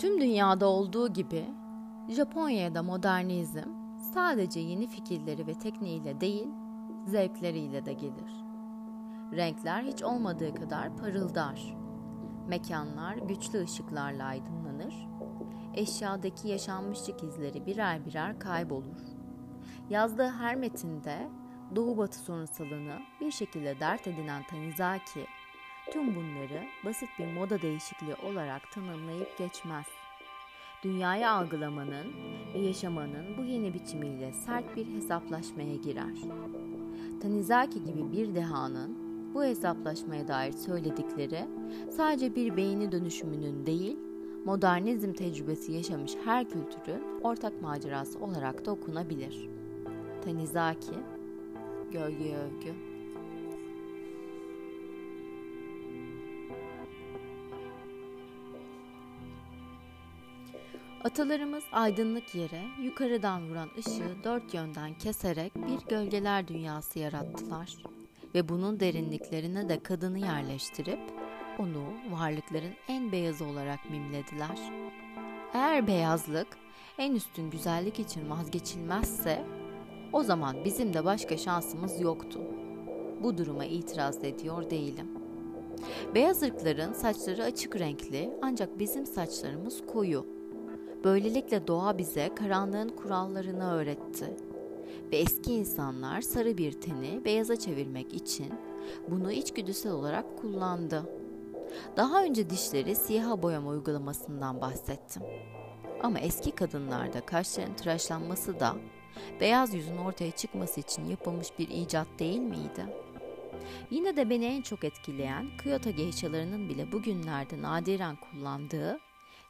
Tüm dünyada olduğu gibi Japonya'da modernizm sadece yeni fikirleri ve tekniğiyle değil, zevkleriyle de gelir. Renkler hiç olmadığı kadar parıldar. Mekanlar güçlü ışıklarla aydınlanır. Eşyadaki yaşanmışlık izleri birer birer kaybolur. Yazdığı her metinde Doğu Batı sorunsalını bir şekilde dert edinen Tanizaki, tüm bunları basit bir moda değişikliği olarak tanımlayıp geçmez. Dünyayı algılamanın ve yaşamanın bu yeni biçimiyle sert bir hesaplaşmaya girer. Tanizaki gibi bir dehanın bu hesaplaşmaya dair söyledikleri sadece bir beyni dönüşümünün değil, modernizm tecrübesi yaşamış her kültürün ortak macerası olarak da okunabilir. Tanizaki, Gölge Övgü Atalarımız aydınlık yere yukarıdan vuran ışığı dört yönden keserek bir gölgeler dünyası yarattılar ve bunun derinliklerine de kadını yerleştirip onu varlıkların en beyazı olarak mimlediler. Eğer beyazlık en üstün güzellik için vazgeçilmezse o zaman bizim de başka şansımız yoktu. Bu duruma itiraz ediyor değilim. Beyaz ırkların saçları açık renkli ancak bizim saçlarımız koyu. Böylelikle doğa bize karanlığın kurallarını öğretti. Ve eski insanlar sarı bir teni beyaza çevirmek için bunu içgüdüsel olarak kullandı. Daha önce dişleri siyaha boyama uygulamasından bahsettim. Ama eski kadınlarda kaşların tıraşlanması da beyaz yüzün ortaya çıkması için yapılmış bir icat değil miydi? Yine de beni en çok etkileyen Kyoto geishalarının bile bugünlerde nadiren kullandığı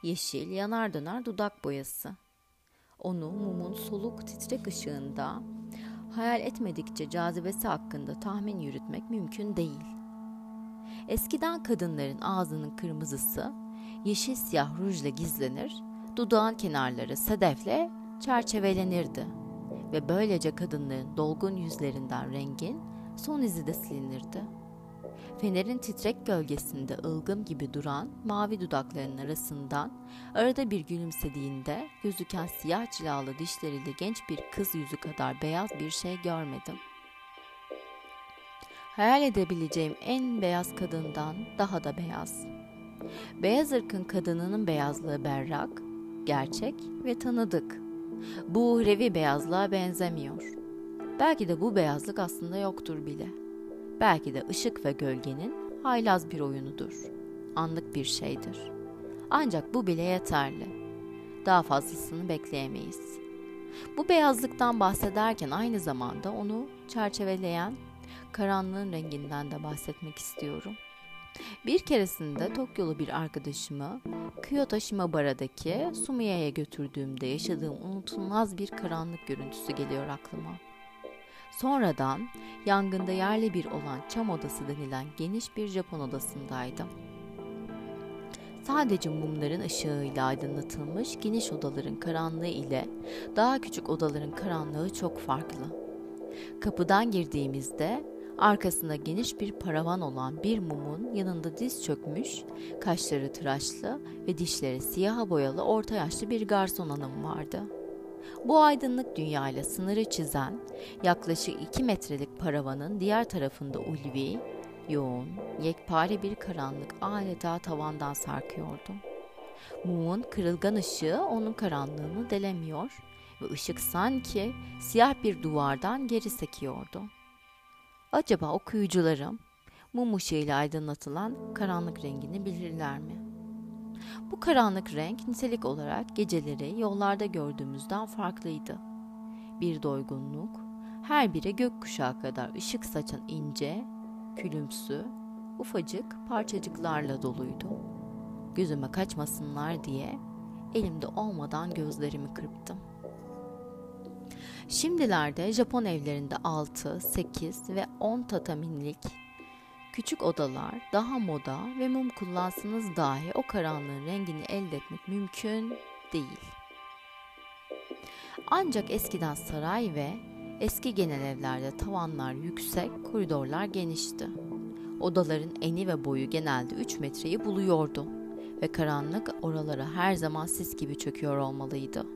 yeşil yanar döner dudak boyası. Onu mumun soluk titrek ışığında hayal etmedikçe cazibesi hakkında tahmin yürütmek mümkün değil. Eskiden kadınların ağzının kırmızısı yeşil siyah rujla gizlenir, dudağın kenarları sedefle çerçevelenirdi ve böylece kadınların dolgun yüzlerinden rengin son izi de silinirdi. Fenerin titrek gölgesinde ılgım gibi duran mavi dudaklarının arasından arada bir gülümsediğinde gözüken siyah cilalı dişleriyle genç bir kız yüzü kadar beyaz bir şey görmedim. Hayal edebileceğim en beyaz kadından daha da beyaz. Beyaz ırkın kadınının beyazlığı berrak, gerçek ve tanıdık. Bu uhrevi beyazlığa benzemiyor. Belki de bu beyazlık aslında yoktur bile. Belki de ışık ve gölgenin haylaz bir oyunudur. Anlık bir şeydir. Ancak bu bile yeterli. Daha fazlasını bekleyemeyiz. Bu beyazlıktan bahsederken aynı zamanda onu çerçeveleyen karanlığın renginden de bahsetmek istiyorum. Bir keresinde Tokyolu bir arkadaşımı Kyoto Shimabara'daki Sumiya'ya götürdüğümde yaşadığım unutulmaz bir karanlık görüntüsü geliyor aklıma. Sonradan yangında yerli bir olan çam odası denilen geniş bir Japon odasındaydım. Sadece mumların ışığıyla aydınlatılmış geniş odaların karanlığı ile daha küçük odaların karanlığı çok farklı. Kapıdan girdiğimizde arkasında geniş bir paravan olan bir mumun yanında diz çökmüş, kaşları tıraşlı ve dişleri siyaha boyalı orta yaşlı bir garson hanım vardı.'' Bu aydınlık dünyayla sınırı çizen yaklaşık 2 metrelik paravanın diğer tarafında ulvi, yoğun, yekpare bir karanlık adeta tavandan sarkıyordu. Mumun kırılgan ışığı onun karanlığını delemiyor ve ışık sanki siyah bir duvardan geri sekiyordu. Acaba okuyucularım mum ışığıyla aydınlatılan karanlık rengini bilirler mi?'' Bu karanlık renk nitelik olarak geceleri yollarda gördüğümüzden farklıydı. Bir doygunluk, her biri gökkuşağı kadar ışık saçan ince, külümsü, ufacık parçacıklarla doluydu. Gözüme kaçmasınlar diye elimde olmadan gözlerimi kırptım. Şimdilerde Japon evlerinde 6, 8 ve 10 tatamilik Küçük odalar daha moda ve mum kullansanız dahi o karanlığın rengini elde etmek mümkün değil. Ancak eskiden saray ve eski genel evlerde tavanlar yüksek, koridorlar genişti. Odaların eni ve boyu genelde 3 metreyi buluyordu ve karanlık oralara her zaman sis gibi çöküyor olmalıydı.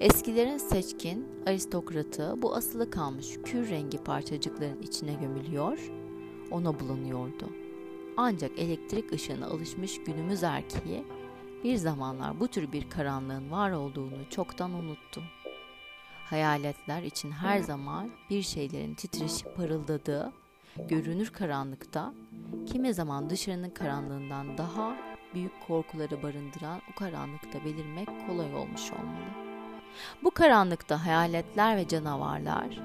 Eskilerin seçkin aristokratı bu asılı kalmış kür rengi parçacıkların içine gömülüyor, ona bulanıyordu. Ancak elektrik ışığına alışmış günümüz erkeği bir zamanlar bu tür bir karanlığın var olduğunu çoktan unuttu. Hayaletler için her zaman bir şeylerin titreşip parıldadığı, görünür karanlıkta, kimi zaman dışarının karanlığından daha büyük korkuları barındıran o karanlıkta belirmek kolay olmuş olmalı. Bu karanlıkta hayaletler ve canavarlar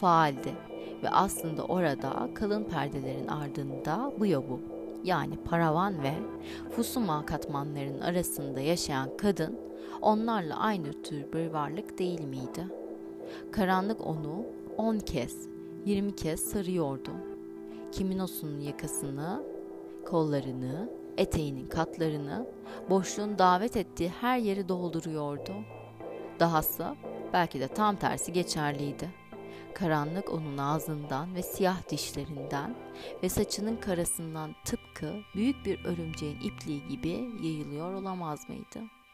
faaldi ve aslında orada kalın perdelerin ardında bu yobu yani paravan ve fusuma katmanlarının arasında yaşayan kadın onlarla aynı tür bir varlık değil miydi? Karanlık onu on kez, yirmi kez sarıyordu. Kiminosunun yakasını, kollarını, eteğinin katlarını, boşluğun davet ettiği her yeri dolduruyordu. Dahası belki de tam tersi geçerliydi. Karanlık onun ağzından ve siyah dişlerinden ve saçının karasından tıpkı büyük bir örümceğin ipliği gibi yayılıyor olamaz mıydı?''